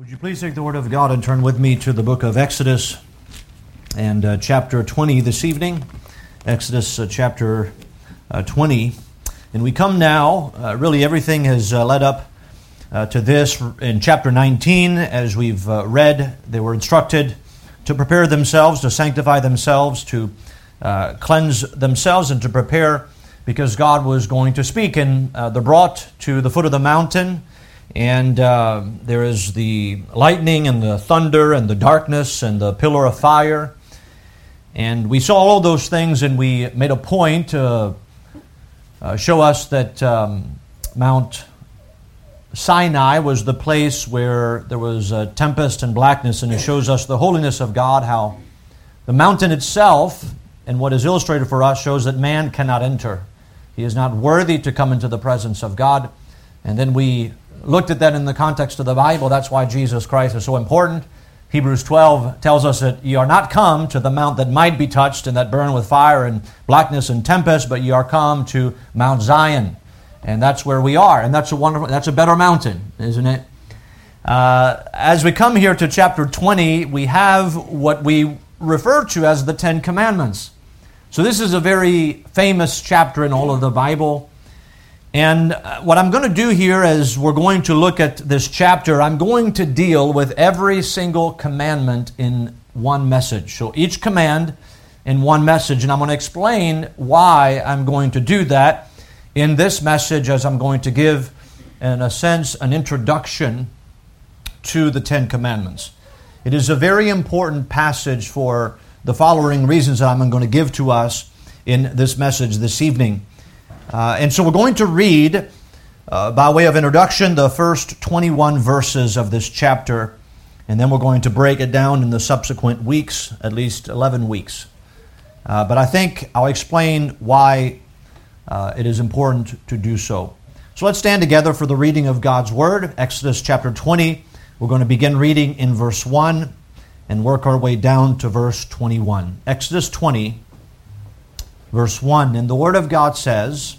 Would you please take the Word of God and turn with me to the book of Exodus and uh, chapter 20 this evening? Exodus uh, chapter uh, 20. And we come now, uh, really, everything has uh, led up uh, to this in chapter 19. As we've read, they were instructed to prepare themselves, to sanctify themselves, to cleanse themselves, and to prepare because God was going to speak. And they're brought to the foot of the mountain and uh, there is the lightning and the thunder and the darkness and the pillar of fire. And we saw all those things, and we made a point to uh, show us that um, Mount Sinai was the place where there was a tempest and blackness, and it shows us the holiness of God, how the mountain itself, and what is illustrated for us, shows that man cannot enter. He is not worthy to come into the presence of God. And then we looked at that in the context of the Bible. That's why Jesus Christ is so important. Hebrews 12 tells us that ye are not come to the mount that might be touched and that burn with fire and blackness and tempest, but ye are come to Mount Zion. And that's where we are. And that's a wonderful, that's a better mountain, isn't it? Uh, as we come here to chapter 20, we have what we refer to as the Ten Commandments. So this is a very famous chapter in all of the Bible. And uh, what I'm going to do here is we're going to look at this chapter. I'm going to deal with every single commandment in one message. So each command in one message. And I'm going to explain why I'm going to do that in this message as I'm going to give, in a sense, an introduction to the Ten Commandments. It is a very important passage for the following reasons that I'm going to give to us in this message this evening. Uh, and so we're going to read, uh, by way of introduction, the first 21 verses of this chapter, and then we're going to break it down in the subsequent weeks, at least 11 weeks. Uh, but I think I'll explain why uh, it is important to do so. So let's stand together for the reading of God's Word, Exodus chapter 20. We're going to begin reading in verse 1 and work our way down to verse 21. Exodus 20, verse 1. And the Word of God says,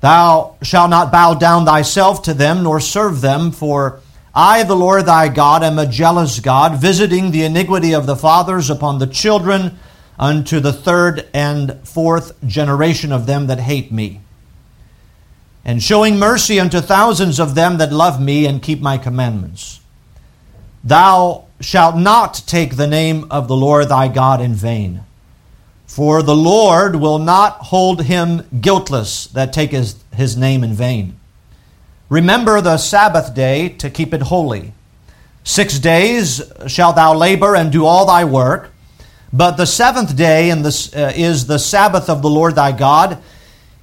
Thou shalt not bow down thyself to them, nor serve them, for I, the Lord thy God, am a jealous God, visiting the iniquity of the fathers upon the children unto the third and fourth generation of them that hate me, and showing mercy unto thousands of them that love me and keep my commandments. Thou shalt not take the name of the Lord thy God in vain. For the Lord will not hold him guiltless that taketh his name in vain. Remember the Sabbath day to keep it holy. Six days shalt thou labor and do all thy work, but the seventh day uh, is the Sabbath of the Lord thy God.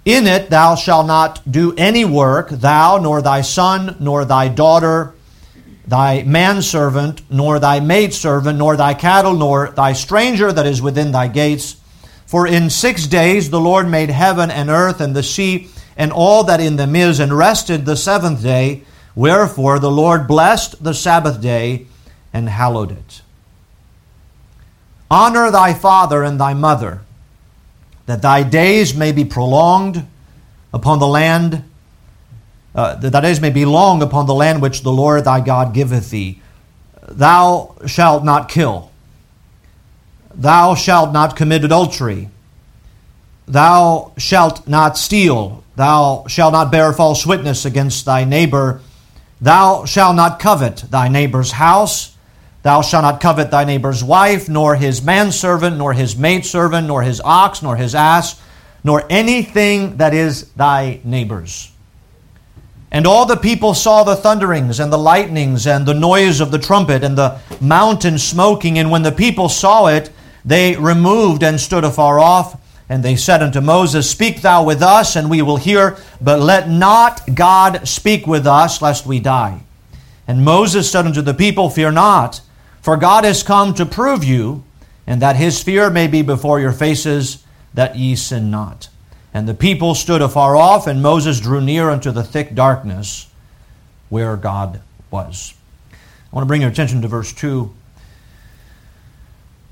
In it thou shalt not do any work, thou, nor thy son, nor thy daughter, thy manservant, nor thy maidservant, nor thy cattle, nor thy stranger that is within thy gates for in six days the Lord made heaven and earth and the sea and all that in them is, and rested the seventh day. Wherefore the Lord blessed the Sabbath day and hallowed it. Honor thy father and thy mother, that thy days may be prolonged upon the land, uh, that thy days may be long upon the land which the Lord thy God giveth thee. Thou shalt not kill. Thou shalt not commit adultery. Thou shalt not steal. Thou shalt not bear false witness against thy neighbor. Thou shalt not covet thy neighbor's house. Thou shalt not covet thy neighbor's wife, nor his manservant, nor his maidservant, nor his ox, nor his ass, nor anything that is thy neighbor's. And all the people saw the thunderings and the lightnings and the noise of the trumpet and the mountain smoking. And when the people saw it, they removed and stood afar off, and they said unto Moses, Speak thou with us, and we will hear, but let not God speak with us, lest we die. And Moses said unto the people, Fear not, for God is come to prove you, and that his fear may be before your faces, that ye sin not. And the people stood afar off, and Moses drew near unto the thick darkness where God was. I want to bring your attention to verse 2.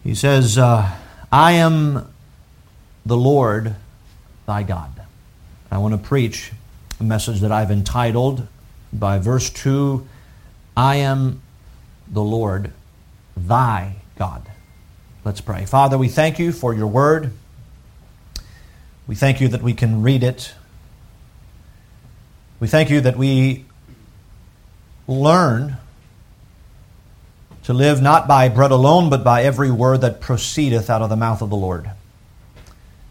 He says, uh, I am the Lord thy God. I want to preach a message that I've entitled by verse 2 I am the Lord thy God. Let's pray. Father, we thank you for your word. We thank you that we can read it. We thank you that we learn to live not by bread alone, but by every word that proceedeth out of the mouth of the Lord.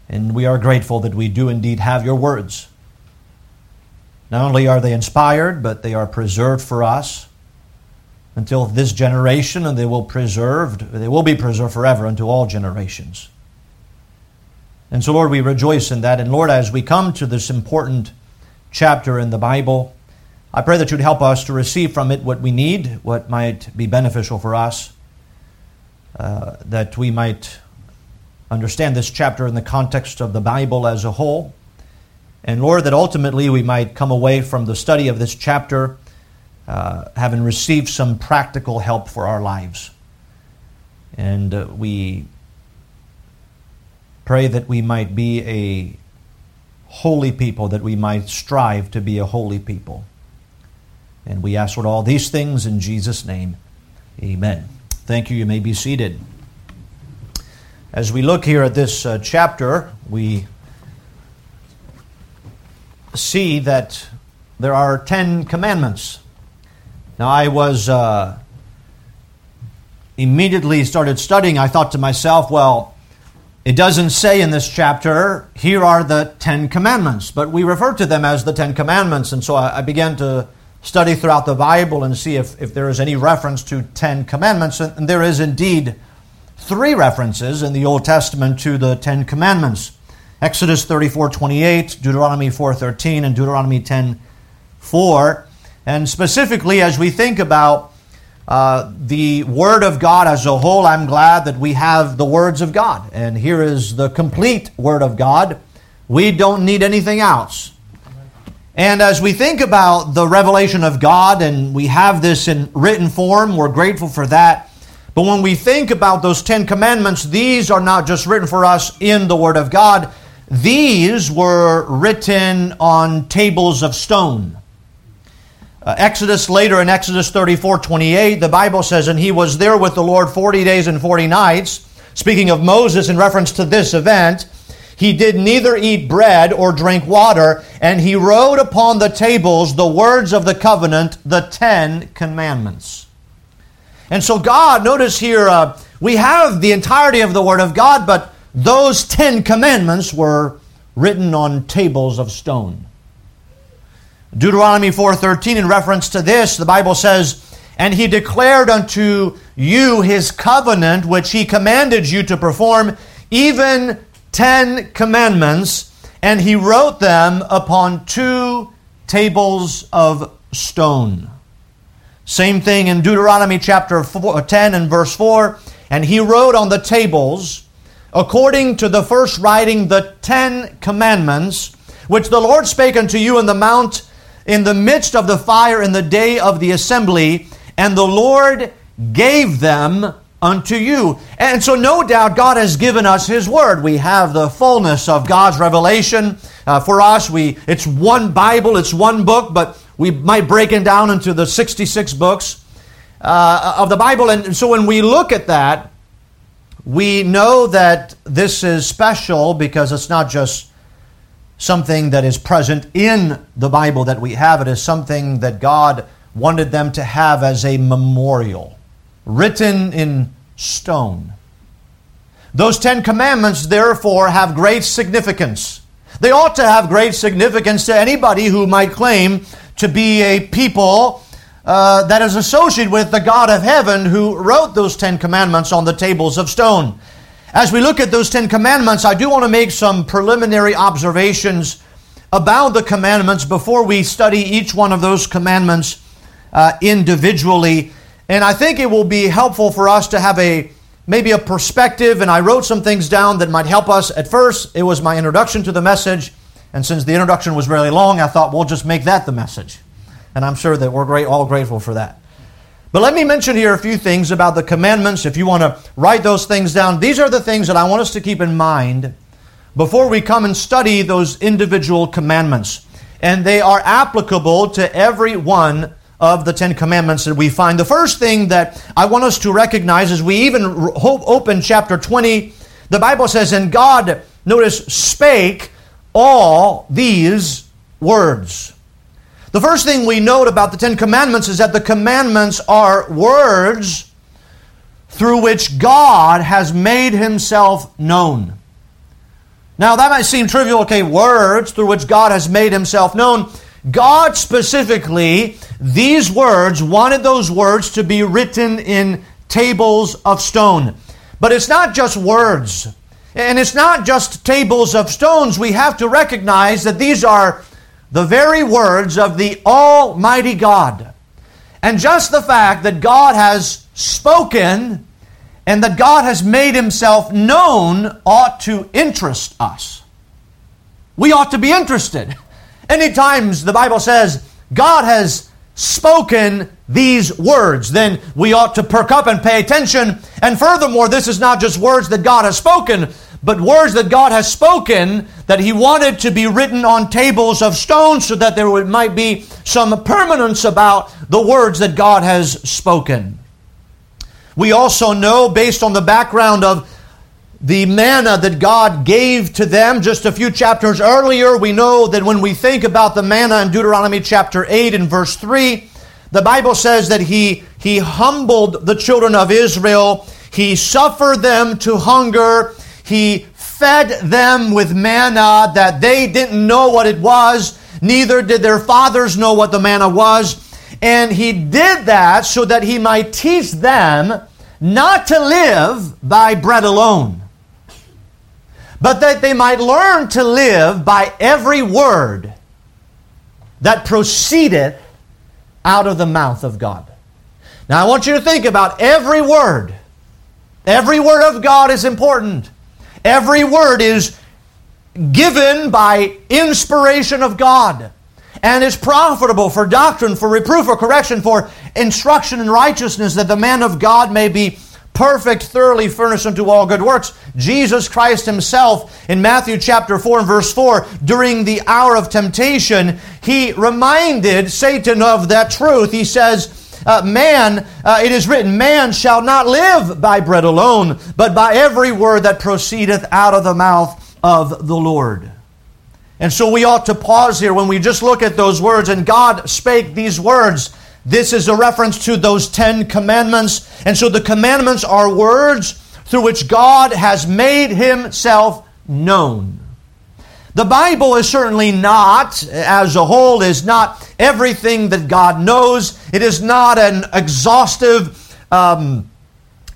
And we are grateful that we do indeed have your words. Not only are they inspired, but they are preserved for us until this generation, and they will preserved, they will be preserved forever unto all generations. And so, Lord, we rejoice in that. And Lord, as we come to this important chapter in the Bible, I pray that you'd help us to receive from it what we need, what might be beneficial for us, uh, that we might understand this chapter in the context of the Bible as a whole. And Lord, that ultimately we might come away from the study of this chapter uh, having received some practical help for our lives. And uh, we pray that we might be a holy people, that we might strive to be a holy people. And we ask, Lord, all these things in Jesus' name. Amen. Thank you. You may be seated. As we look here at this uh, chapter, we see that there are Ten Commandments. Now, I was uh, immediately started studying. I thought to myself, well, it doesn't say in this chapter, here are the Ten Commandments, but we refer to them as the Ten Commandments. And so I, I began to study throughout the Bible and see if, if there is any reference to Ten Commandments. And there is indeed three references in the Old Testament to the Ten Commandments. Exodus 34, 28, Deuteronomy 4, 13, and Deuteronomy 10, 4. And specifically, as we think about uh, the Word of God as a whole, I'm glad that we have the words of God. And here is the complete Word of God. We don't need anything else. And as we think about the revelation of God, and we have this in written form, we're grateful for that. But when we think about those Ten Commandments, these are not just written for us in the Word of God, these were written on tables of stone. Uh, Exodus, later in Exodus 34 28, the Bible says, And he was there with the Lord 40 days and 40 nights. Speaking of Moses in reference to this event, he did neither eat bread or drink water, and he wrote upon the tables the words of the covenant, the Ten Commandments. And so, God, notice here, uh, we have the entirety of the Word of God, but those Ten Commandments were written on tables of stone. Deuteronomy 4:13 in reference to this the Bible says and he declared unto you his covenant which he commanded you to perform even 10 commandments, and he wrote them upon two tables of stone. Same thing in Deuteronomy chapter four, uh, 10 and verse 4. And he wrote on the tables, according to the first writing, the Ten Commandments, which the Lord spake unto you in the mount in the midst of the fire in the day of the assembly. And the Lord gave them unto you. And so, no doubt, God has given us His Word. We have the fullness of God's revelation. Uh, for us, we it's one Bible, it's one book, but we might break it down into the 66 books uh, of the Bible. And so, when we look at that, we know that this is special because it's not just something that is present in the Bible that we have, it is something that God wanted them to have as a memorial written in stone. Those Ten Commandments, therefore, have great significance. They ought to have great significance to anybody who might claim to be a people uh, that is associated with the God of heaven who wrote those Ten Commandments on the tables of stone. As we look at those Ten Commandments, I do want to make some preliminary observations about the commandments before we study each one of those commandments uh, individually. And I think it will be helpful for us to have a maybe a perspective. And I wrote some things down that might help us. At first, it was my introduction to the message. And since the introduction was really long, I thought we'll just make that the message. And I'm sure that we're great, all grateful for that. But let me mention here a few things about the commandments. If you want to write those things down, these are the things that I want us to keep in mind before we come and study those individual commandments. And they are applicable to every one of the Ten Commandments that we find. The first thing that I want us to recognize is we even open chapter 20, the Bible says, And God, notice, spake all these words. The first thing we note about the Ten Commandments is that the commandments are words through which God has made himself known. Now, that might seem trivial, okay, words through which God has made himself known. God specifically, these words, wanted those words to be written in tables of stone. But it's not just words. And it's not just tables of stones. We have to recognize that these are the very words of the Almighty God. And just the fact that God has spoken and that God has made himself known ought to interest us. We ought to be interested. Any times the Bible says God has spoken these words, then we ought to perk up and pay attention. And furthermore, this is not just words that God has spoken, but words that God has spoken that He wanted to be written on tables of stone so that there might be some permanence about the words that God has spoken. We also know, based on the background of the manna that God gave to them just a few chapters earlier, we know that when we think about the manna in Deuteronomy chapter 8 and verse 3, the Bible says that he, he humbled the children of Israel, he suffered them to hunger, he fed them with manna that they didn't know what it was, neither did their fathers know what the manna was. And he did that so that he might teach them not to live by bread alone, but that they might learn to live by every word that proceedeth out of the mouth of God. Now I want you to think about every word. Every word of God is important. Every word is given by inspiration of God and is profitable for doctrine, for reproof, for correction, for instruction in righteousness, that the man of God may be perfect, thoroughly furnished unto all good works. Jesus Christ himself in Matthew chapter 4 and verse 4, during the hour of temptation, he reminded Satan of that truth. He says, uh, man, uh, it is written, man shall not live by bread alone, but by every word that proceedeth out of the mouth of the Lord. And so we ought to pause here when we just look at those words, and God spake these words. This is a reference to those Ten Commandments. And so the commandments are words through which God has made Himself known. The Bible is certainly not, as a whole, is not everything that God knows. It is not an exhaustive um,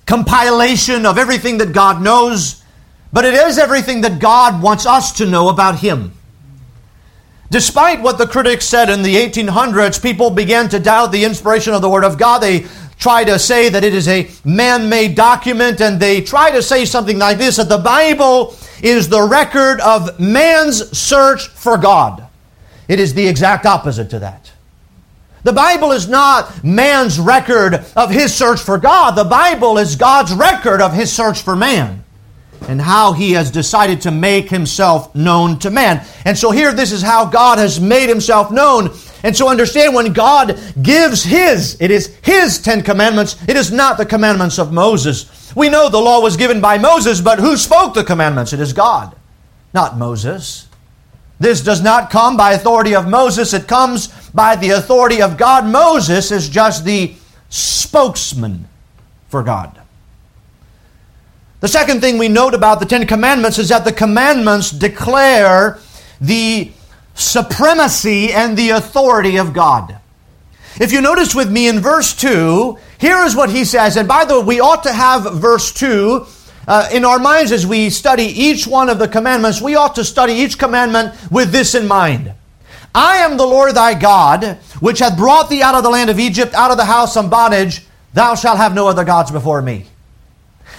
compilation of everything that God knows, but it is everything that God wants us to know about Him. Despite what the critics said in the 1800s, people began to doubt the inspiration of the Word of God. They try to say that it is a man made document, and they try to say something like this that the Bible is the record of man's search for God. It is the exact opposite to that. The Bible is not man's record of his search for God, the Bible is God's record of his search for man and how he has decided to make himself known to man. And so here, this is how God has made himself known. And so understand when God gives his, it is his Ten Commandments, it is not the commandments of Moses. We know the law was given by Moses, but who spoke the commandments? It is God, not Moses. This does not come by authority of Moses, it comes by the authority of God. Moses is just the spokesman for God. The second thing we note about the Ten Commandments is that the commandments declare the supremacy and the authority of God. If you notice with me in verse 2, here is what he says. And by the way, we ought to have verse 2 uh, in our minds as we study each one of the commandments. We ought to study each commandment with this in mind. I am the Lord thy God, which hath brought thee out of the land of Egypt, out of the house of bondage. Thou shalt have no other gods before me.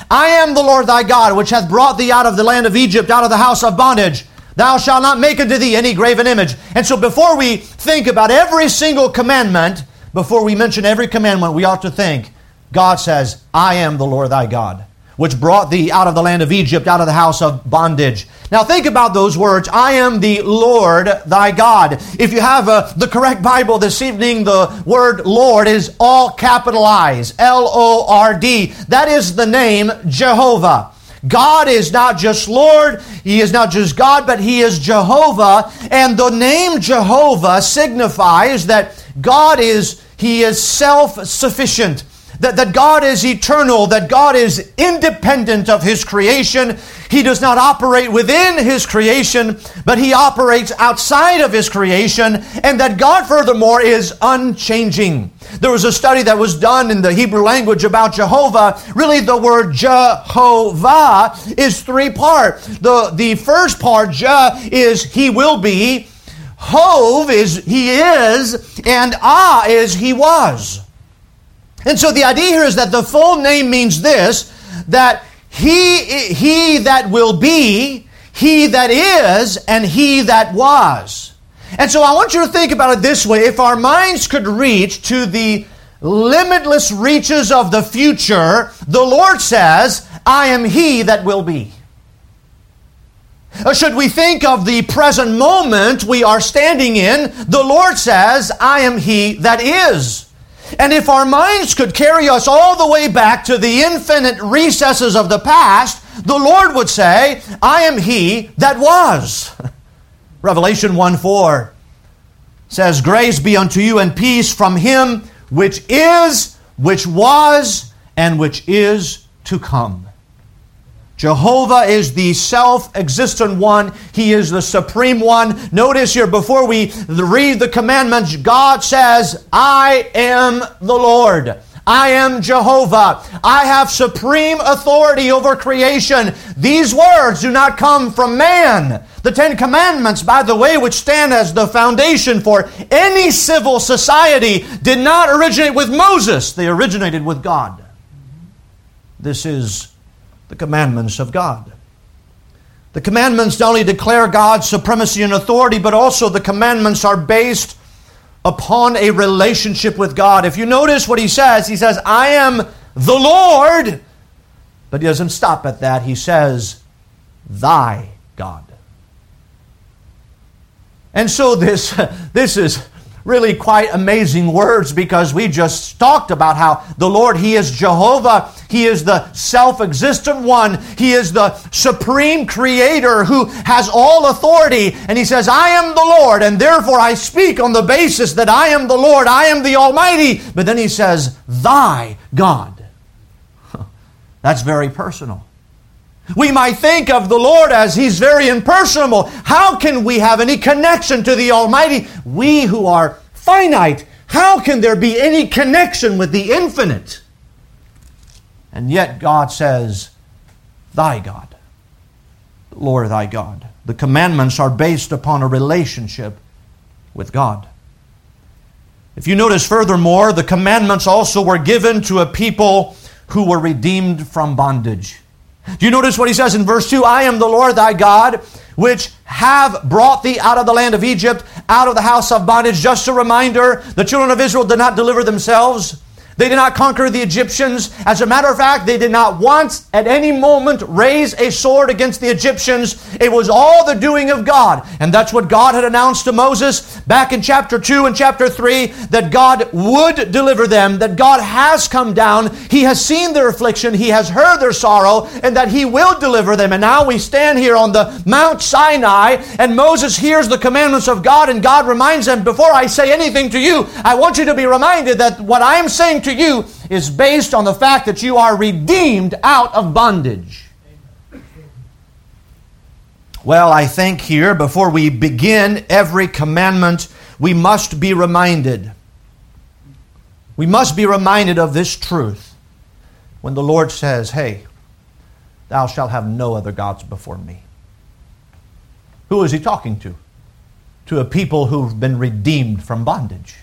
I am the Lord thy God, which hath brought thee out of the land of Egypt, out of the house of bondage. Thou shalt not make unto thee any graven image. And so before we think about every single commandment, before we mention every commandment, we ought to think God says, I am the Lord thy God which brought thee out of the land of Egypt, out of the house of bondage. Now think about those words. I am the Lord thy God. If you have uh, the correct Bible this evening, the word Lord is all capitalized. L-O-R-D. That is the name Jehovah. God is not just Lord, He is not just God, but He is Jehovah. And the name Jehovah signifies that God is, He is self-sufficient that, that God is eternal, that God is independent of His creation. He does not operate within His creation, but He operates outside of His creation, and that God, furthermore, is unchanging. There was a study that was done in the Hebrew language about Jehovah. Really, the word Jehovah is three part. The, the first part, Je, is He will be. Hove is He is, and Ah is He was. And so the idea here is that the full name means this that he, he that will be, he that is, and he that was. And so I want you to think about it this way if our minds could reach to the limitless reaches of the future, the Lord says, I am he that will be. Or should we think of the present moment we are standing in, the Lord says, I am he that is. And if our minds could carry us all the way back to the infinite recesses of the past, the Lord would say, I am He that was. Revelation 1 4 says, Grace be unto you and peace from Him which is, which was, and which is to come. Jehovah is the self existent one. He is the supreme one. Notice here, before we read the commandments, God says, I am the Lord. I am Jehovah. I have supreme authority over creation. These words do not come from man. The Ten Commandments, by the way, which stand as the foundation for any civil society, did not originate with Moses. They originated with God. This is the commandments of God. The commandments not only declare God's supremacy and authority, but also the commandments are based upon a relationship with God. If you notice what he says, he says, I am the Lord. But he doesn't stop at that. He says, Thy God. And so this, this is really quite amazing words because we just talked about how the Lord, He is Jehovah. He is the self existent one. He is the supreme creator who has all authority. And He says, I am the Lord, and therefore I speak on the basis that I am the Lord, I am the Almighty. But then He says, Thy God. That's very personal. We might think of the Lord as He's very impersonal. How can we have any connection to the Almighty? We who are finite, how can there be any connection with the infinite? And yet God says, Thy God, Lord thy God. The commandments are based upon a relationship with God. If you notice furthermore, the commandments also were given to a people who were redeemed from bondage. Do you notice what he says in verse 2? I am the Lord thy God, which have brought thee out of the land of Egypt, out of the house of bondage. Just a reminder the children of Israel did not deliver themselves. They did not conquer the Egyptians. As a matter of fact, they did not once at any moment raise a sword against the Egyptians. It was all the doing of God. And that's what God had announced to Moses back in chapter 2 and chapter 3 that God would deliver them, that God has come down. He has seen their affliction, He has heard their sorrow, and that He will deliver them. And now we stand here on the Mount Sinai, and Moses hears the commandments of God, and God reminds them, Before I say anything to you, I want you to be reminded that what I am saying to to you is based on the fact that you are redeemed out of bondage. Well, I think here, before we begin every commandment, we must be reminded. We must be reminded of this truth when the Lord says, Hey, thou shalt have no other gods before me. Who is he talking to? to a people who've been redeemed from bondage.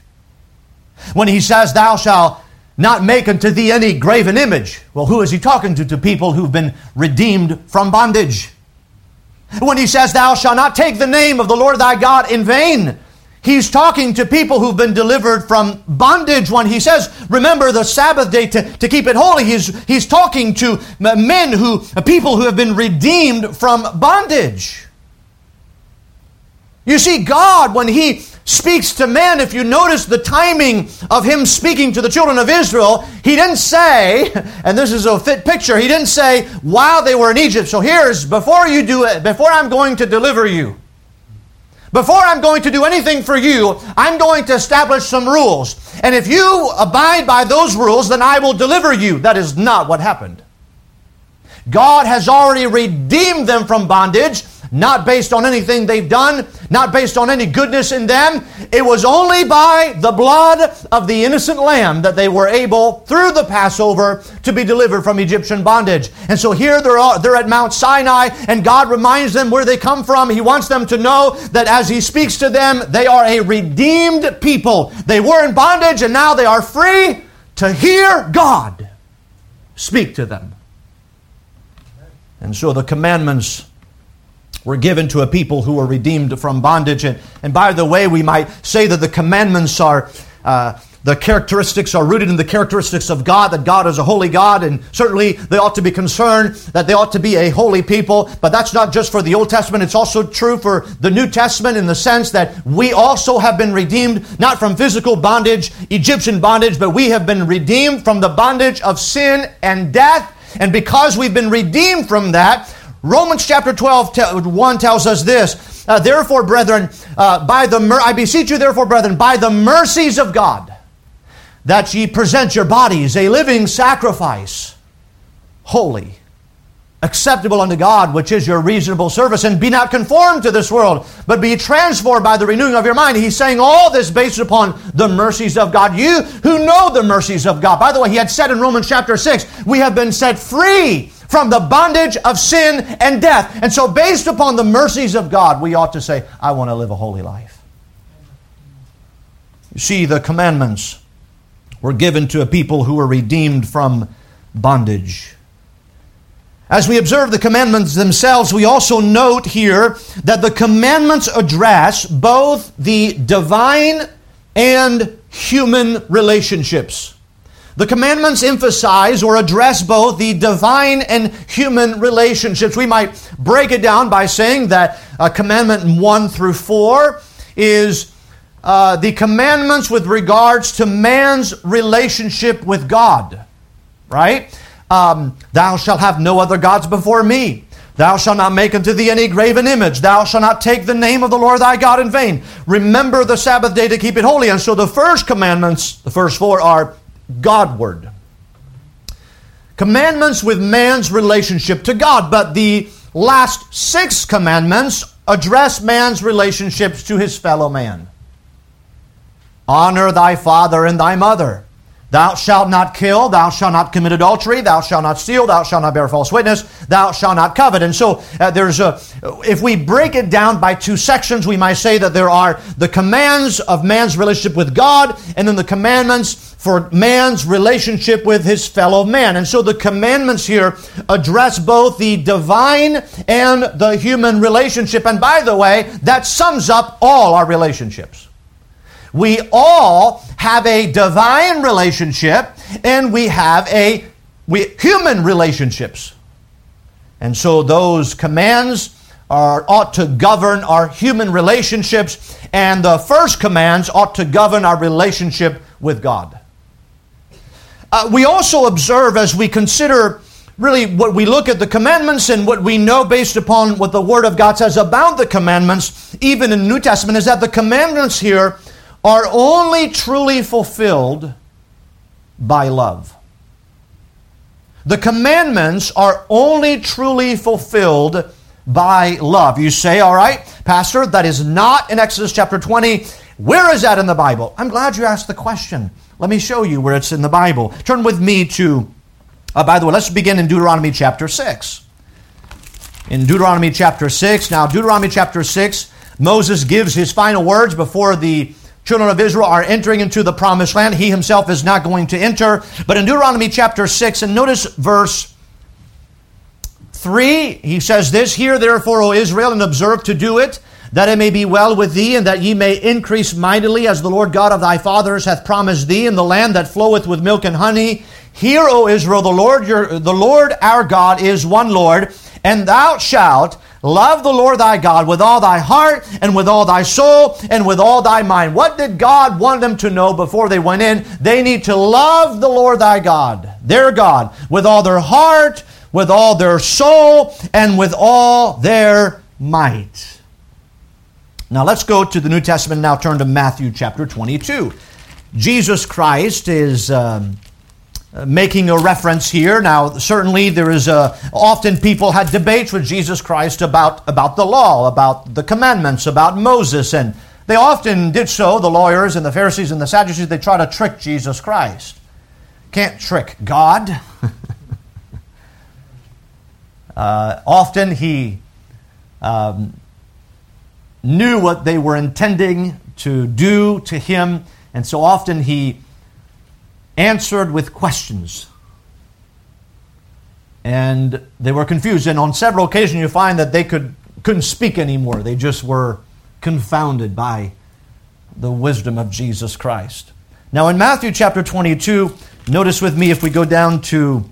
When he says, Thou shalt not make unto thee any graven image. Well, who is he talking to? To people who've been redeemed from bondage. When he says, Thou shalt not take the name of the Lord thy God in vain. He's talking to people who've been delivered from bondage. When he says, remember the Sabbath day to, to keep it holy, he's, he's talking to men who, people who have been redeemed from bondage. You see, God, when He speaks to men, if you notice the timing of Him speaking to the children of Israel, He didn't say, and this is a fit picture, He didn't say while they were in Egypt. So here's, before you do it, before I'm going to deliver you, before I'm going to do anything for you, I'm going to establish some rules. And if you abide by those rules, then I will deliver you. That is not what happened. God has already redeemed them from bondage not based on anything they've done, not based on any goodness in them. It was only by the blood of the innocent lamb that they were able, through the Passover, to be delivered from Egyptian bondage. And so here they're, uh, they're at Mount Sinai, and God reminds them where they come from. He wants them to know that as He speaks to them, they are a redeemed people. They were in bondage, and now they are free to hear God speak to them. And so the commandments were given to a people who were redeemed from bondage. And, and by the way, we might say that the commandments are. Uh, the characteristics are rooted in the characteristics of God, that God is a holy God, and certainly they ought to be concerned that they ought to be a holy people. But that's not just for the Old Testament, it's also true for the New Testament in the sense that we also have been redeemed, not from physical bondage, Egyptian bondage, but we have been redeemed from the bondage of sin and death. And because we've been redeemed from that, Romans chapter 12, 1 tells us this. Uh, therefore, brethren, uh, by the mer- I beseech you, therefore, brethren, by the mercies of God, that ye present your bodies a living sacrifice, holy, acceptable unto God, which is your reasonable service, and be not conformed to this world, but be transformed by the renewing of your mind. He's saying all this based upon the mercies of God. You who know the mercies of God. By the way, he had said in Romans chapter 6, we have been set free from the bondage of sin and death. And so, based upon the mercies of God, we ought to say, I want to live a holy life. You see, the commandments were given to a people who were redeemed from bondage. As we observe the commandments themselves, we also note here that the commandments address both the divine and human relationships. The commandments emphasize or address both the divine and human relationships. We might break it down by saying that uh, commandment 1 through 4 is uh, the commandments with regards to man's relationship with God, right? Um, Thou shalt have no other gods before me. Thou shalt not make unto thee any graven image. Thou shalt not take the name of the Lord thy God in vain. Remember the Sabbath day to keep it holy. And so the first commandments, the first four, are Godward. Commandments with man's relationship to God, but the last six commandments address man's relationships to his fellow man. Honor thy father and thy mother. Thou shalt not kill, thou shalt not commit adultery, thou shalt not steal, thou shalt not bear false witness, thou shalt not covet. And so uh, there's a, if we break it down by two sections, we might say that there are the commands of man's relationship with God, and then the commandments for man's relationship with his fellow man. And so the commandments here address both the divine and the human relationship. And by the way, that sums up all our relationships. We all have a divine relationship and we have a we, human relationships. And so those commands are, ought to govern our human relationships, and the first commands ought to govern our relationship with God. Uh, we also observe as we consider really what we look at the commandments and what we know based upon what the Word of God says about the commandments, even in New Testament, is that the commandments here are only truly fulfilled by love. The commandments are only truly fulfilled by love. You say, all right, Pastor, that is not in Exodus chapter 20. Where is that in the Bible? I'm glad you asked the question. Let me show you where it's in the Bible. Turn with me to, uh, by the way, let's begin in Deuteronomy chapter 6. In Deuteronomy chapter 6, now, Deuteronomy chapter 6 Moses gives his final words before the children of Israel are entering into the promised land. He himself is not going to enter. But in Deuteronomy chapter 6, and notice verse 3, he says this Hear therefore, O Israel, and observe to do it, that it may be well with thee, and that ye may increase mightily, as the Lord God of thy fathers hath promised thee, in the land that floweth with milk and honey. Hear, O Israel, the Lord your the Lord our God is one Lord, and thou shalt Love the Lord thy God with all thy heart and with all thy soul and with all thy mind. What did God want them to know before they went in? They need to love the Lord thy God, their God, with all their heart, with all their soul, and with all their might. Now let's go to the New Testament. Now turn to Matthew chapter 22. Jesus Christ is. Um, making a reference here. Now, certainly there is a, often people had debates with Jesus Christ about, about the law, about the commandments, about Moses, and they often did so, the lawyers and the Pharisees and the Sadducees, they try to trick Jesus Christ. Can't trick God. uh, often he um, knew what they were intending to do to him, and so often he answered with questions. And they were confused. And on several occasions, you find that they could, couldn't speak anymore. They just were confounded by the wisdom of Jesus Christ. Now, in Matthew chapter 22, notice with me if we go down to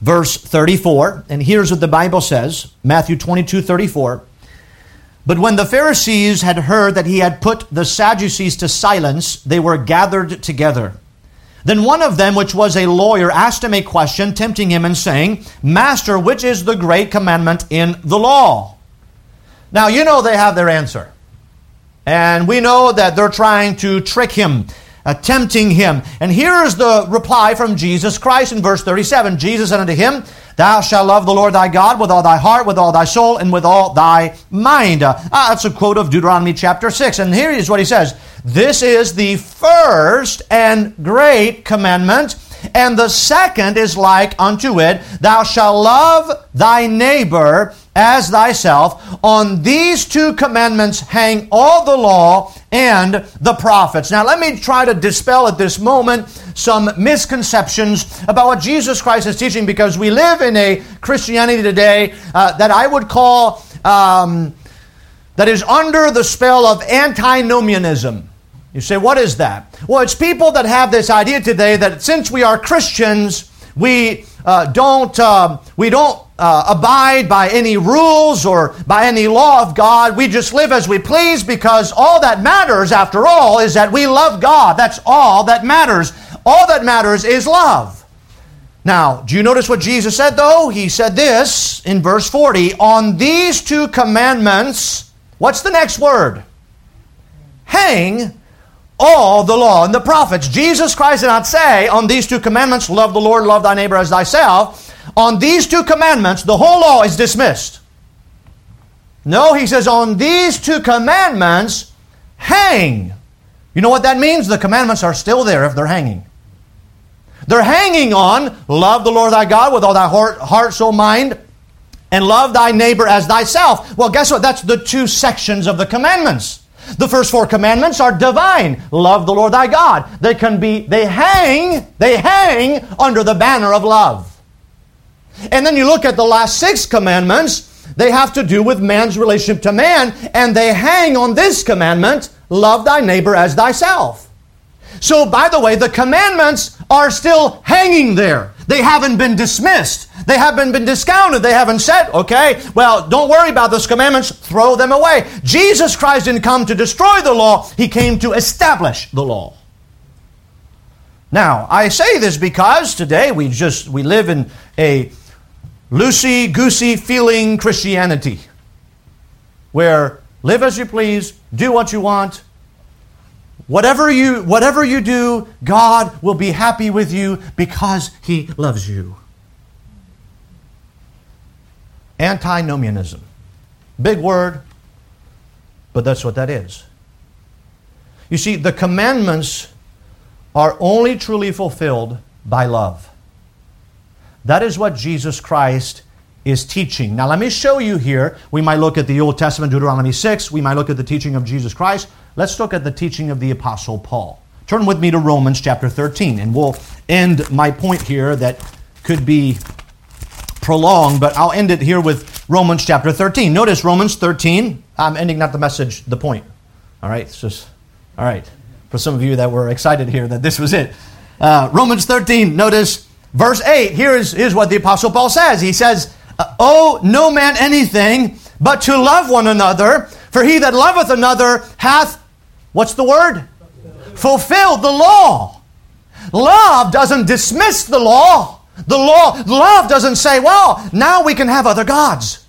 verse 34, and here's what the Bible says Matthew 22 34. But when the Pharisees had heard that he had put the Sadducees to silence, they were gathered together. Then one of them, which was a lawyer, asked him a question, tempting him and saying, Master, which is the great commandment in the law? Now, you know they have their answer. And we know that they're trying to trick him, uh, tempting him. And here is the reply from Jesus Christ in verse 37. Jesus said unto him, Thou shalt love the Lord thy God with all thy heart, with all thy soul, and with all thy mind. Uh, that's a quote of Deuteronomy chapter 6. And here is what he says this is the first and great commandment. And the second is like unto it Thou shalt love thy neighbor as thyself. On these two commandments hang all the law and the prophets. Now, let me try to dispel at this moment some misconceptions about what Jesus Christ is teaching because we live in a Christianity today uh, that I would call. Um, that is under the spell of antinomianism. You say, what is that? Well, it's people that have this idea today that since we are Christians, we uh, don't uh, we don't uh, abide by any rules or by any law of God. We just live as we please because all that matters, after all, is that we love God. That's all that matters. All that matters is love. Now, do you notice what Jesus said though? He said this in verse 40 On these two commandments, what's the next word? Hang all the law and the prophets. Jesus Christ did not say on these two commandments, love the Lord, love thy neighbor as thyself. On these two commandments, the whole law is dismissed. No, he says, on these two commandments, hang. You know what that means? The commandments are still there if they're hanging. They're hanging on love the Lord thy God with all thy heart, heart, soul, mind, and love thy neighbor as thyself. Well, guess what? That's the two sections of the commandments. The first four commandments are divine. Love the Lord thy God. They can be, they hang, they hang under the banner of love. And then you look at the last six commandments, they have to do with man's relationship to man, and they hang on this commandment love thy neighbor as thyself. So, by the way, the commandments are still hanging there. They haven't been dismissed. They haven't been discounted. They haven't said, okay, well, don't worry about those commandments, throw them away. Jesus Christ didn't come to destroy the law, He came to establish the law. Now, I say this because today we just we live in a loosey goosey feeling Christianity where live as you please, do what you want, Whatever you, whatever you do, God will be happy with you because He loves you. Antinomianism. Big word, but that's what that is. You see, the commandments are only truly fulfilled by love. That is what Jesus Christ is teaching. Now, let me show you here. We might look at the Old Testament, Deuteronomy 6. We might look at the teaching of Jesus Christ. Let's look at the teaching of the Apostle Paul. Turn with me to Romans chapter 13, and we'll end my point here that could be prolonged, but I'll end it here with Romans chapter 13. Notice Romans 13. I'm ending not the message, the point. All right, it's just, all right. For some of you that were excited here that this was it. Uh, Romans 13, notice verse 8. Here is, is what the Apostle Paul says. He says, uh, Owe no man anything but to love one another, for he that loveth another hath, what's the word? Fulfilled the law. Love doesn't dismiss the law. The law, love doesn't say, well, now we can have other gods.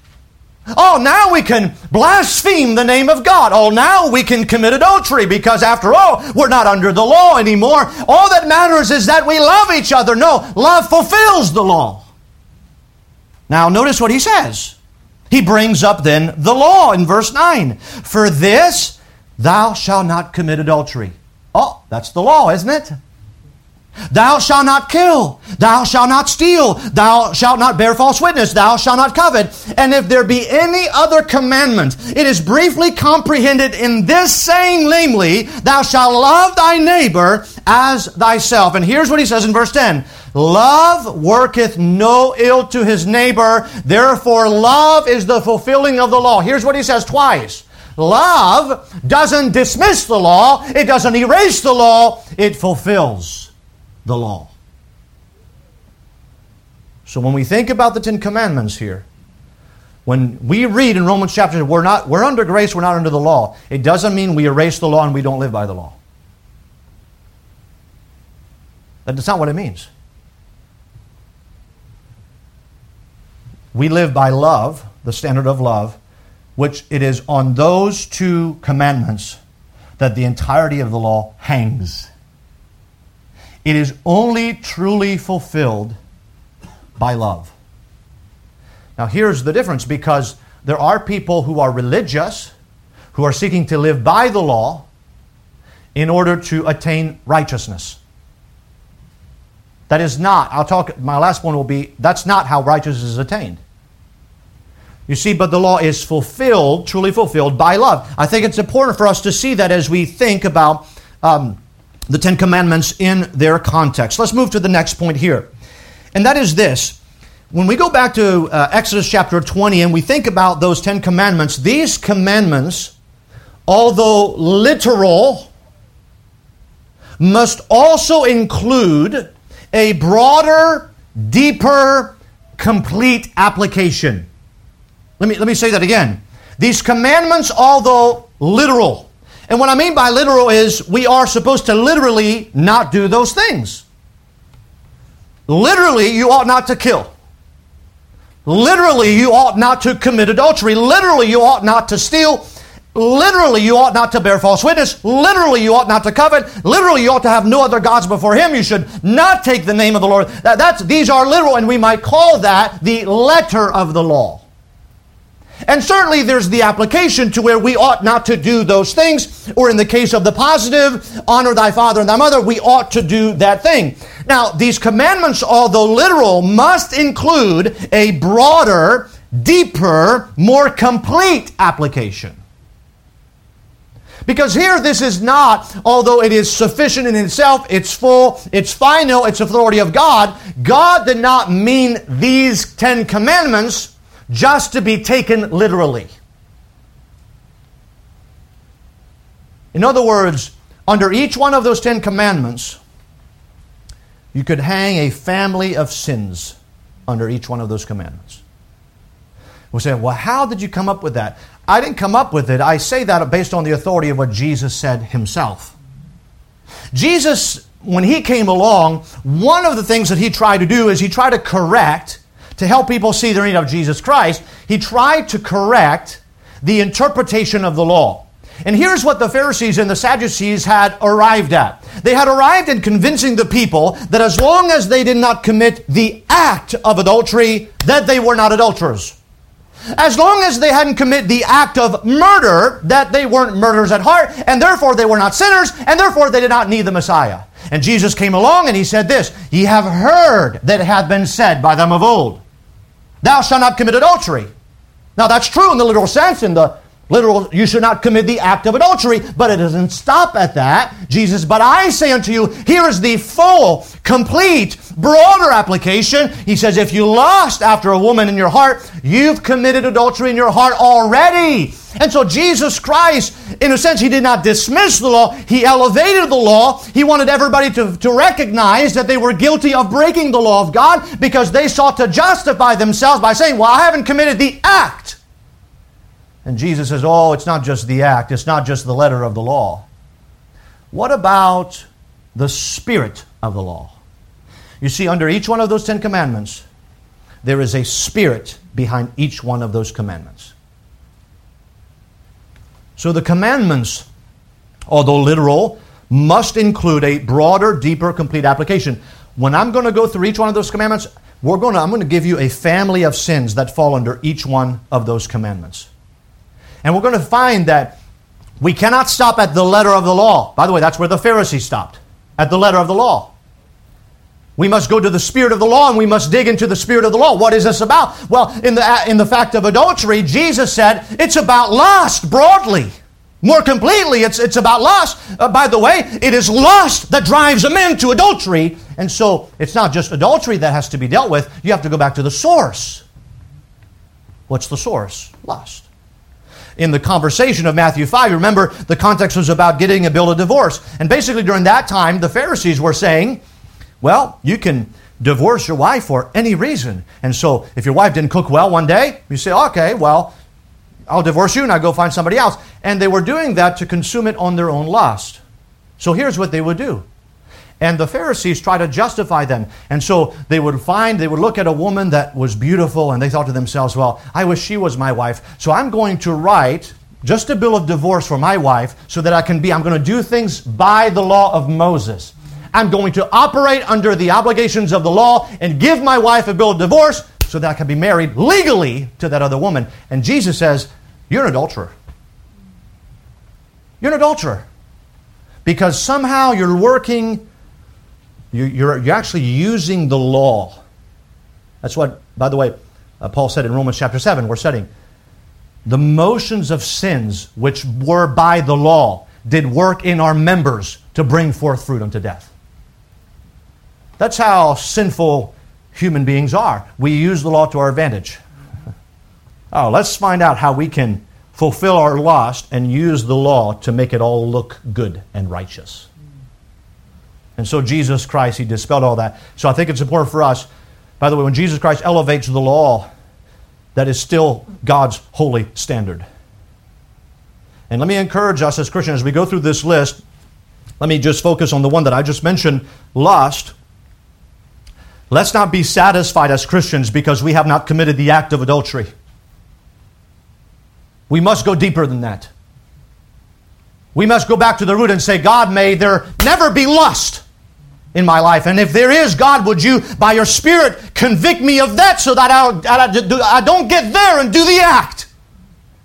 Oh, now we can blaspheme the name of God. Oh, now we can commit adultery because after all, we're not under the law anymore. All that matters is that we love each other. No, love fulfills the law. Now, notice what he says. He brings up then the law in verse 9. For this, thou shalt not commit adultery. Oh, that's the law, isn't it? Thou shalt not kill. Thou shalt not steal. Thou shalt not bear false witness. Thou shalt not covet. And if there be any other commandment, it is briefly comprehended in this saying, namely, Thou shalt love thy neighbor as thyself. And here's what he says in verse 10 Love worketh no ill to his neighbor. Therefore, love is the fulfilling of the law. Here's what he says twice. Love doesn't dismiss the law, it doesn't erase the law, it fulfills the law. So when we think about the Ten Commandments here, when we read in Romans chapter, we're not we're under grace, we're not under the law. It doesn't mean we erase the law and we don't live by the law. That's not what it means. We live by love, the standard of love, which it is on those two commandments that the entirety of the law hangs. It is only truly fulfilled by love. Now, here's the difference because there are people who are religious, who are seeking to live by the law in order to attain righteousness. That is not, I'll talk, my last one will be, that's not how righteousness is attained. You see, but the law is fulfilled, truly fulfilled by love. I think it's important for us to see that as we think about um, the Ten Commandments in their context. Let's move to the next point here. And that is this. When we go back to uh, Exodus chapter 20 and we think about those Ten Commandments, these commandments, although literal, must also include a broader, deeper, complete application. Let me, let me say that again. These commandments, although literal, and what I mean by literal is we are supposed to literally not do those things. Literally, you ought not to kill. Literally, you ought not to commit adultery. Literally, you ought not to steal. Literally, you ought not to bear false witness. Literally, you ought not to covet. Literally, you ought to have no other gods before Him. You should not take the name of the Lord. That, that's, these are literal, and we might call that the letter of the law. And certainly there's the application to where we ought not to do those things, or in the case of the positive, honor thy father and thy mother, we ought to do that thing. Now, these commandments, although literal, must include a broader, deeper, more complete application. Because here, this is not, although it is sufficient in itself, it's full, it's final, it's authority of God. God did not mean these Ten Commandments just to be taken literally. In other words, under each one of those Ten Commandments, you could hang a family of sins under each one of those commandments. We say, well, how did you come up with that? I didn't come up with it. I say that based on the authority of what Jesus said himself. Jesus, when he came along, one of the things that he tried to do is he tried to correct to help people see their need of Jesus Christ, he tried to correct the interpretation of the law. And here's what the Pharisees and the Sadducees had arrived at. They had arrived in convincing the people that as long as they did not commit the act of adultery, that they were not adulterers. As long as they hadn't committed the act of murder, that they weren't murderers at heart, and therefore they were not sinners, and therefore they did not need the Messiah. And Jesus came along and he said this Ye have heard that it hath been said by them of old thou shalt not commit adultery. Now that's true in the literal sense, in the literal, you should not commit the act of adultery, but it doesn't stop at that. Jesus, but I say unto you, here is the full, complete, broader application. He says, if you lust after a woman in your heart, you've committed adultery in your heart already. And so Jesus Christ, in a sense, he did not dismiss the law. He elevated the law. He wanted everybody to, to recognize that they were guilty of breaking the law of God because they sought to justify themselves by saying, well, I haven't committed the act. And Jesus says, oh, it's not just the act. It's not just the letter of the law. What about the spirit of the law? You see, under each one of those Ten Commandments, there is a spirit behind each one of those commandments. So the commandments, although literal, must include a broader, deeper, complete application. When I'm going to go through each one of those commandments, we're going to, I'm going to give you a family of sins that fall under each one of those commandments. And we're going to find that we cannot stop at the letter of the law. By the way, that's where the Pharisees stopped, at the letter of the law. We must go to the spirit of the law and we must dig into the spirit of the law. What is this about? Well, in the, in the fact of adultery, Jesus said it's about lust broadly. More completely, it's, it's about lust. Uh, by the way, it is lust that drives a man to adultery. And so it's not just adultery that has to be dealt with. You have to go back to the source. What's the source? Lust. In the conversation of Matthew 5, remember the context was about getting a bill of divorce. And basically, during that time, the Pharisees were saying, well, you can divorce your wife for any reason. And so if your wife didn't cook well one day, you say, okay, well, I'll divorce you and I'll go find somebody else. And they were doing that to consume it on their own lust. So here's what they would do. And the Pharisees try to justify them. And so they would find, they would look at a woman that was beautiful and they thought to themselves, well, I wish she was my wife. So I'm going to write just a bill of divorce for my wife so that I can be, I'm going to do things by the law of Moses. I'm going to operate under the obligations of the law and give my wife a bill of divorce so that I can be married legally to that other woman. And Jesus says, You're an adulterer. You're an adulterer. Because somehow you're working, you're, you're, actually using the law. That's what, by the way, uh, Paul said in Romans chapter 7, we're studying. The motions of sins which were by the law did work in our members to bring forth fruit unto death. That's how sinful human beings are. We use the law to our advantage. Oh, let's find out how we can fulfill our lust and use the law to make it all look good and righteous. And so Jesus Christ, He dispelled all that. So I think it's important for us, by the way, when Jesus Christ elevates the law, that is still God's holy standard. And let me encourage us as Christians, as we go through this list, let me just focus on the one that I just mentioned lust. Let's not be satisfied as Christians because we have not committed the act of adultery. We must go deeper than that. We must go back to the root and say, God, may there never be lust in my life. And if there is, God, would you, by your Spirit, convict me of that so that I, I don't get there and do the act?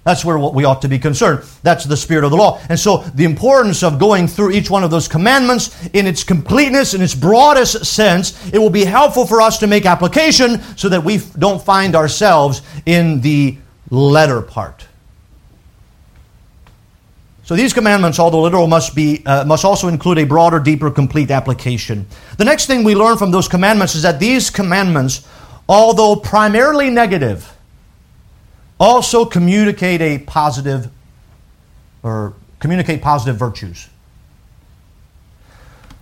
That's where we ought to be concerned. That's the spirit of the law. And so the importance of going through each one of those commandments in its completeness, in its broadest sense, it will be helpful for us to make application so that we don't find ourselves in the letter part. So these commandments, although literal, must be uh, must also include a broader, deeper, complete application. The next thing we learn from those commandments is that these commandments, although primarily negative, also communicate a positive or communicate positive virtues.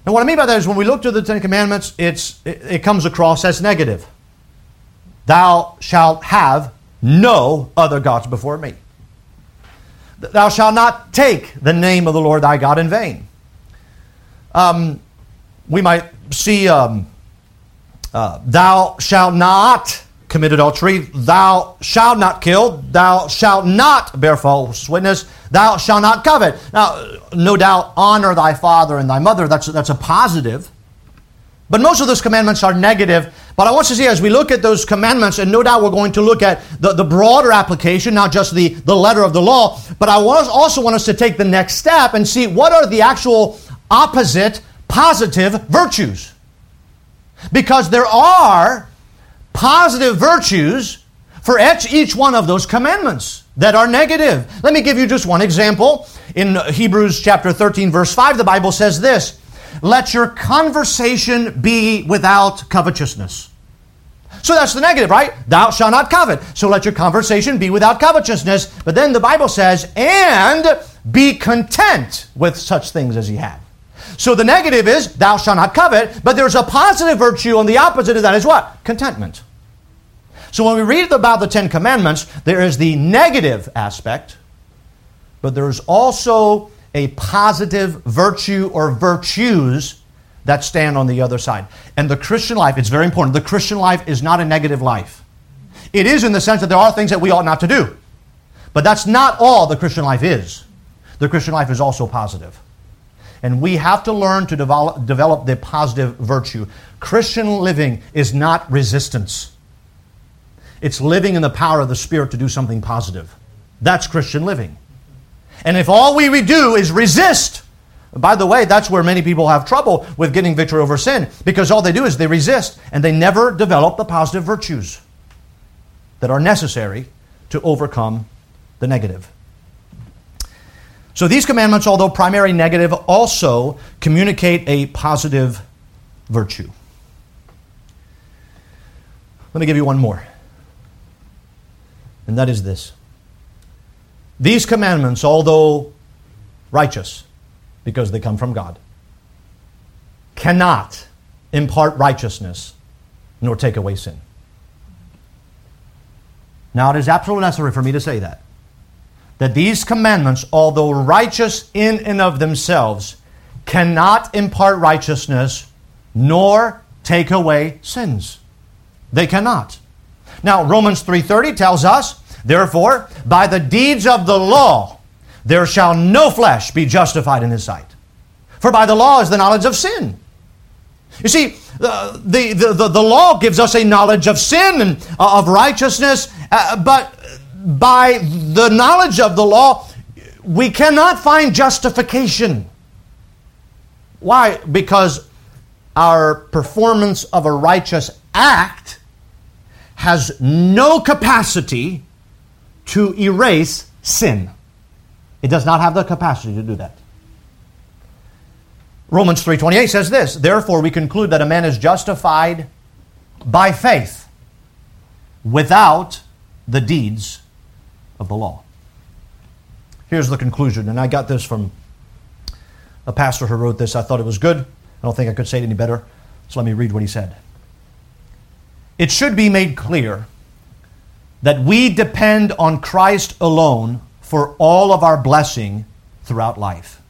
Now, what I mean by that is when we look to the Ten Commandments, it's, it, it comes across as negative. Thou shalt have no other gods before me. Thou shalt not take the name of the Lord thy God in vain. Um, we might see, um, uh, thou shalt not commit adultery, thou shalt not kill, thou shalt not bear false witness, thou shalt not covet. Now, no doubt, honor thy father and thy mother, that's, that's a positive. But most of those commandments are negative. But I want to see as we look at those commandments, and no doubt we're going to look at the, the broader application, not just the, the letter of the law, but I also want us to take the next step and see what are the actual opposite positive virtues. Because there are positive virtues for each, each one of those commandments that are negative. Let me give you just one example. In Hebrews chapter 13, verse 5, the Bible says this Let your conversation be without covetousness. So that's the negative, right? Thou shalt not covet. So let your conversation be without covetousness. But then the Bible says, and be content with such things as ye have. So the negative is, thou shalt not covet, but there's a positive virtue on the opposite of that is what? Contentment. So when we read about the Ten Commandments, there is the negative aspect, but there's also a positive virtue or virtues that stand on the other side. And the Christian life, it's very important. The Christian life is not a negative life. It is in the sense that there are things that we ought not to do. But that's not all the Christian life is. The Christian life is also positive. And we have to learn to develop, develop the positive virtue. Christian living is not resistance, it's living in the power of the Spirit to do something positive. That's Christian living. And if all we do is resist, by the way, that's where many people have trouble with getting victory over sin because all they do is they resist and they never develop the positive virtues that are necessary to overcome the negative. So these commandments, although primary negative, also communicate a positive virtue. Let me give you one more. And that is this. These commandments, although righteous, because they come from God, cannot impart righteousness nor take away sin. Now, it is absolutely necessary for me to say that. That these commandments, although righteous in and of themselves, cannot impart righteousness nor take away sins. They cannot. Now, Romans 3:30 tells us, therefore, by the deeds of the law there shall no flesh be justified in his sight. For by the law is the knowledge of sin. You see, the, the, the, the, law gives us a knowledge of sin and uh, of righteousness, uh, but by the knowledge of the law, we cannot find justification. Why? Because our performance of a righteous act has no capacity to erase sin. It does not have the capacity to do that. Romans 3:28 says this, therefore we conclude that a man is justified by faith without the deeds of the law. Here's the conclusion, and I got this from a pastor who wrote this. I thought it was good. I don't think I could say it any better. So let me read what he said. It should be made clear that we depend on Christ alone for all of our blessing throughout life.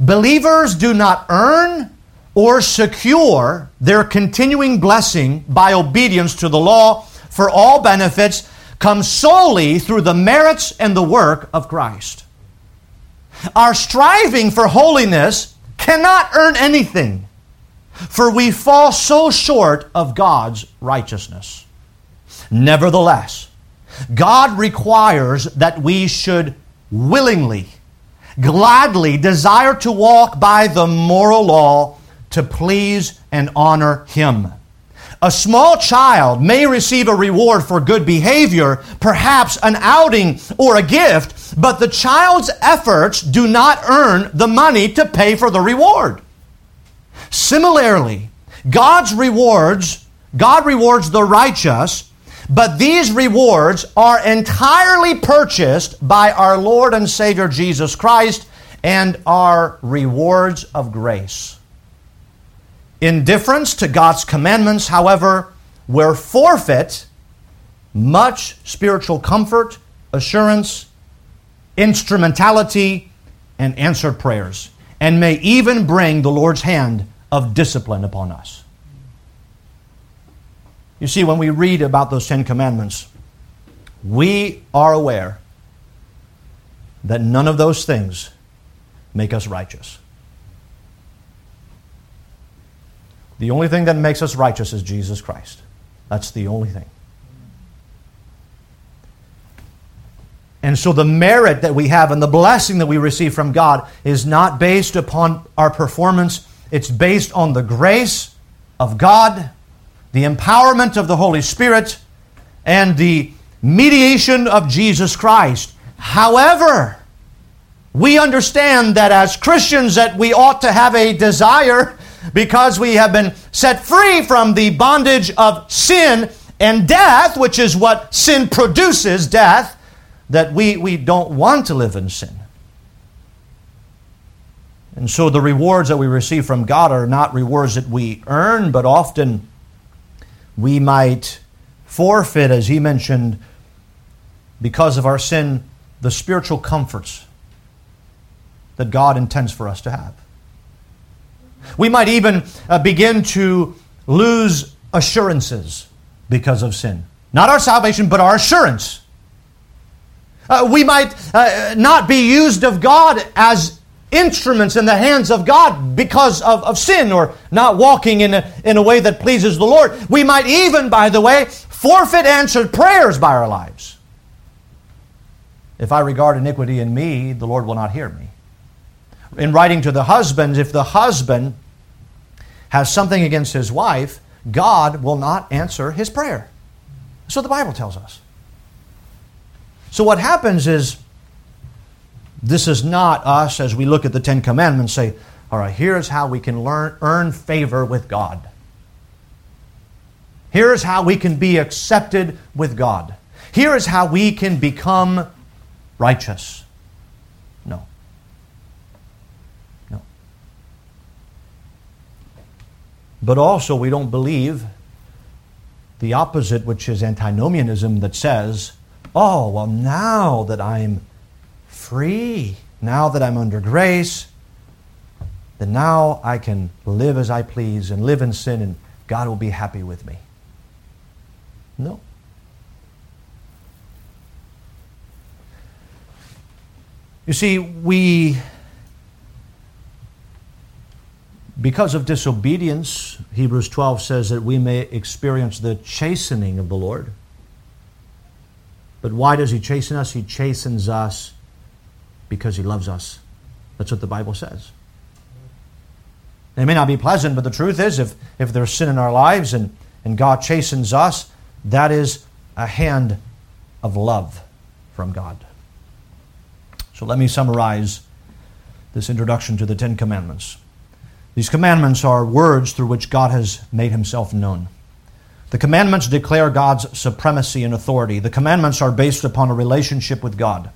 Believers do not earn or secure their continuing blessing by obedience to the law, for all benefits come solely through the merits and the work of Christ. Our striving for holiness cannot earn anything, for we fall so short of God's righteousness. Nevertheless, God requires that we should willingly, gladly desire to walk by the moral law to please and honor Him. A small child may receive a reward for good behavior, perhaps an outing or a gift, but the child's efforts do not earn the money to pay for the reward. Similarly, God's rewards, God rewards the righteous but these rewards are entirely purchased by our Lord and Savior Jesus Christ and are rewards of grace. Indifference to God's commandments, however, will forfeit much spiritual comfort, assurance, instrumentality, and answered prayers, and may even bring the Lord's hand of discipline upon us. You see, when we read about those Ten Commandments, we are aware that none of those things make us righteous. The only thing that makes us righteous is Jesus Christ. That's the only thing. And so the merit that we have and the blessing that we receive from God is not based upon our performance, it's based on the grace of God the empowerment of the Holy Spirit, and the mediation of Jesus Christ. However, we understand that as Christians that we ought to have a desire because we have been set free from the bondage of sin and death, which is what sin produces, death, that we, we don't want to live in sin. And so the rewards that we receive from God are not rewards that we earn, but often we might forfeit, as he mentioned, because of our sin, the spiritual comforts that God intends for us to have. We might even uh, begin to lose assurances because of sin. Not our salvation, but our assurance. Uh, we might uh, not be used of God as instruments in the hands of God because of, of sin or not walking in a, in a way that pleases the Lord. We might even, by the way, forfeit answered prayers by our lives. If I regard iniquity in me, the Lord will not hear me. In writing to the husbands, if the husband has something against his wife, God will not answer his prayer. What the Bible tells us. So what happens is this is not us as we look at the Ten Commandments say, all right, here's how we can learn, earn favor with God. Here's how we can be accepted with God. Here is how we can become righteous. No. No. But also, we don't believe the opposite, which is antinomianism, that says, oh, well, now that I'm free, now that I'm under grace, then now I can live as I please and live in sin, and God will be happy with me. No. You see, we, because of disobedience, Hebrews 12 says that we may experience the chastening of the Lord. But why does He chasten us? He chastens us because He loves us. That's what the Bible says. It may not be pleasant, but the truth is, if, if there's sin in our lives and, and God chastens us, that is a hand of love from God. So let me summarize this introduction to the Ten Commandments. These commandments are words through which God has made himself known. The commandments declare God's supremacy and authority. The commandments are based upon a relationship with God.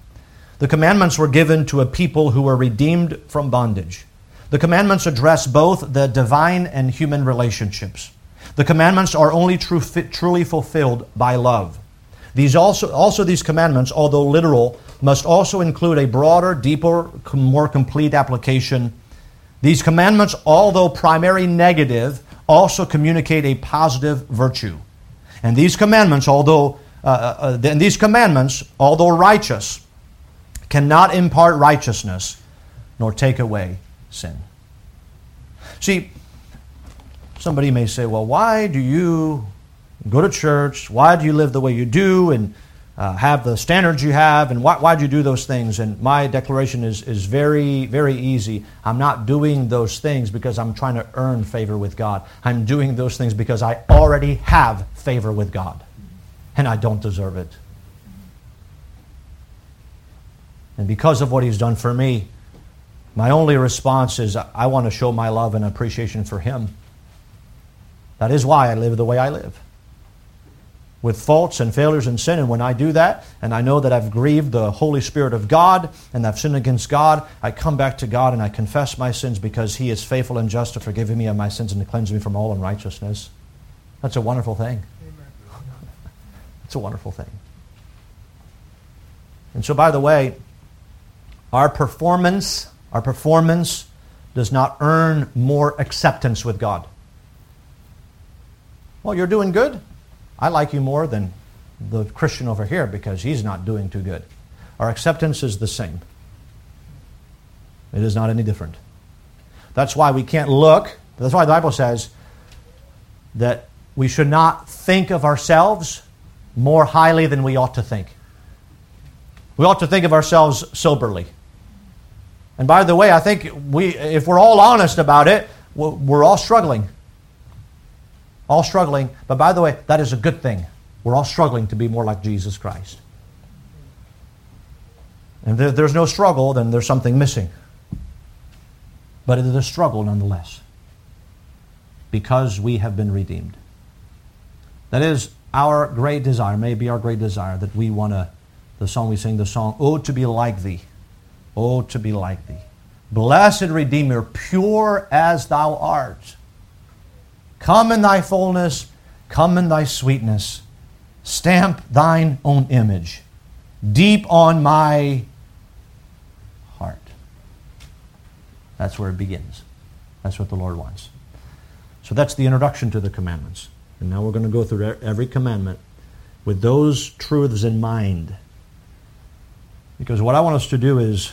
The commandments were given to a people who were redeemed from bondage. The commandments address both the divine and human relationships. The commandments are only true, truly fulfilled by love. These also, also these commandments, although literal, must also include a broader, deeper, more complete application. These commandments, although primary negative, also communicate a positive virtue. And these commandments, although uh, uh, uh and these commandments, although righteous, cannot impart righteousness nor take away sin. See, Somebody may say, well, why do you go to church? Why do you live the way you do and uh, have the standards you have? And why, why do you do those things? And my declaration is, is very, very easy. I'm not doing those things because I'm trying to earn favor with God. I'm doing those things because I already have favor with God. And I don't deserve it. And because of what He's done for me, my only response is I want to show my love and appreciation for Him. That is why I live the way I live. With faults and failures and sin. And when I do that, and I know that I've grieved the Holy Spirit of God and I've sinned against God, I come back to God and I confess my sins because He is faithful and just to forgive me of my sins and to cleanse me from all unrighteousness. That's a wonderful thing. It's a wonderful thing. And so, by the way, our performance, our performance does not earn more acceptance with God. Well, you're doing good. I like you more than the Christian over here because he's not doing too good. Our acceptance is the same. It is not any different. That's why we can't look. That's why the Bible says that we should not think of ourselves more highly than we ought to think. We ought to think of ourselves soberly. And by the way, I think we, if we're all honest about it, we're all struggling all struggling. But by the way, that is a good thing. We're all struggling to be more like Jesus Christ. And if there's no struggle, then there's something missing. But it is a struggle nonetheless because we have been redeemed. That is our great desire, maybe our great desire, that we want to, the song we sing, the song, Oh, to be like thee. Oh, to be like thee. Blessed Redeemer, pure as thou art. Come in thy fullness, come in thy sweetness. Stamp thine own image deep on my heart. That's where it begins. That's what the Lord wants. So that's the introduction to the commandments. And now we're going to go through every commandment with those truths in mind. Because what I want us to do is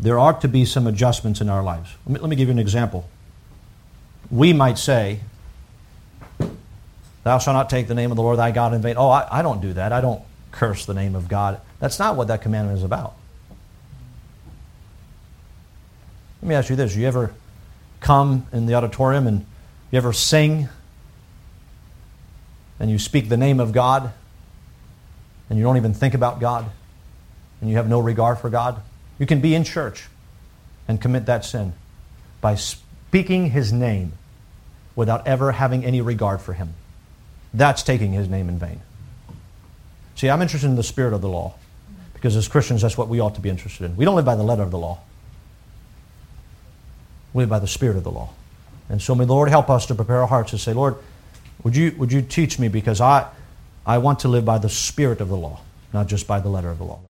there ought to be some adjustments in our lives. Let me, let me give you an example. We might say, Thou shalt not take the name of the Lord thy God in vain. Oh, I, I don't do that. I don't curse the name of God. That's not what that commandment is about. Let me ask you this. You ever come in the auditorium and you ever sing and you speak the name of God and you don't even think about God and you have no regard for God? You can be in church and commit that sin by speaking his name without ever having any regard for him. That's taking his name in vain. See, I'm interested in the spirit of the law because as Christians, that's what we ought to be interested in. We don't live by the letter of the law, we live by the spirit of the law. And so may the Lord help us to prepare our hearts to say, Lord, would you, would you teach me because I, I want to live by the spirit of the law, not just by the letter of the law.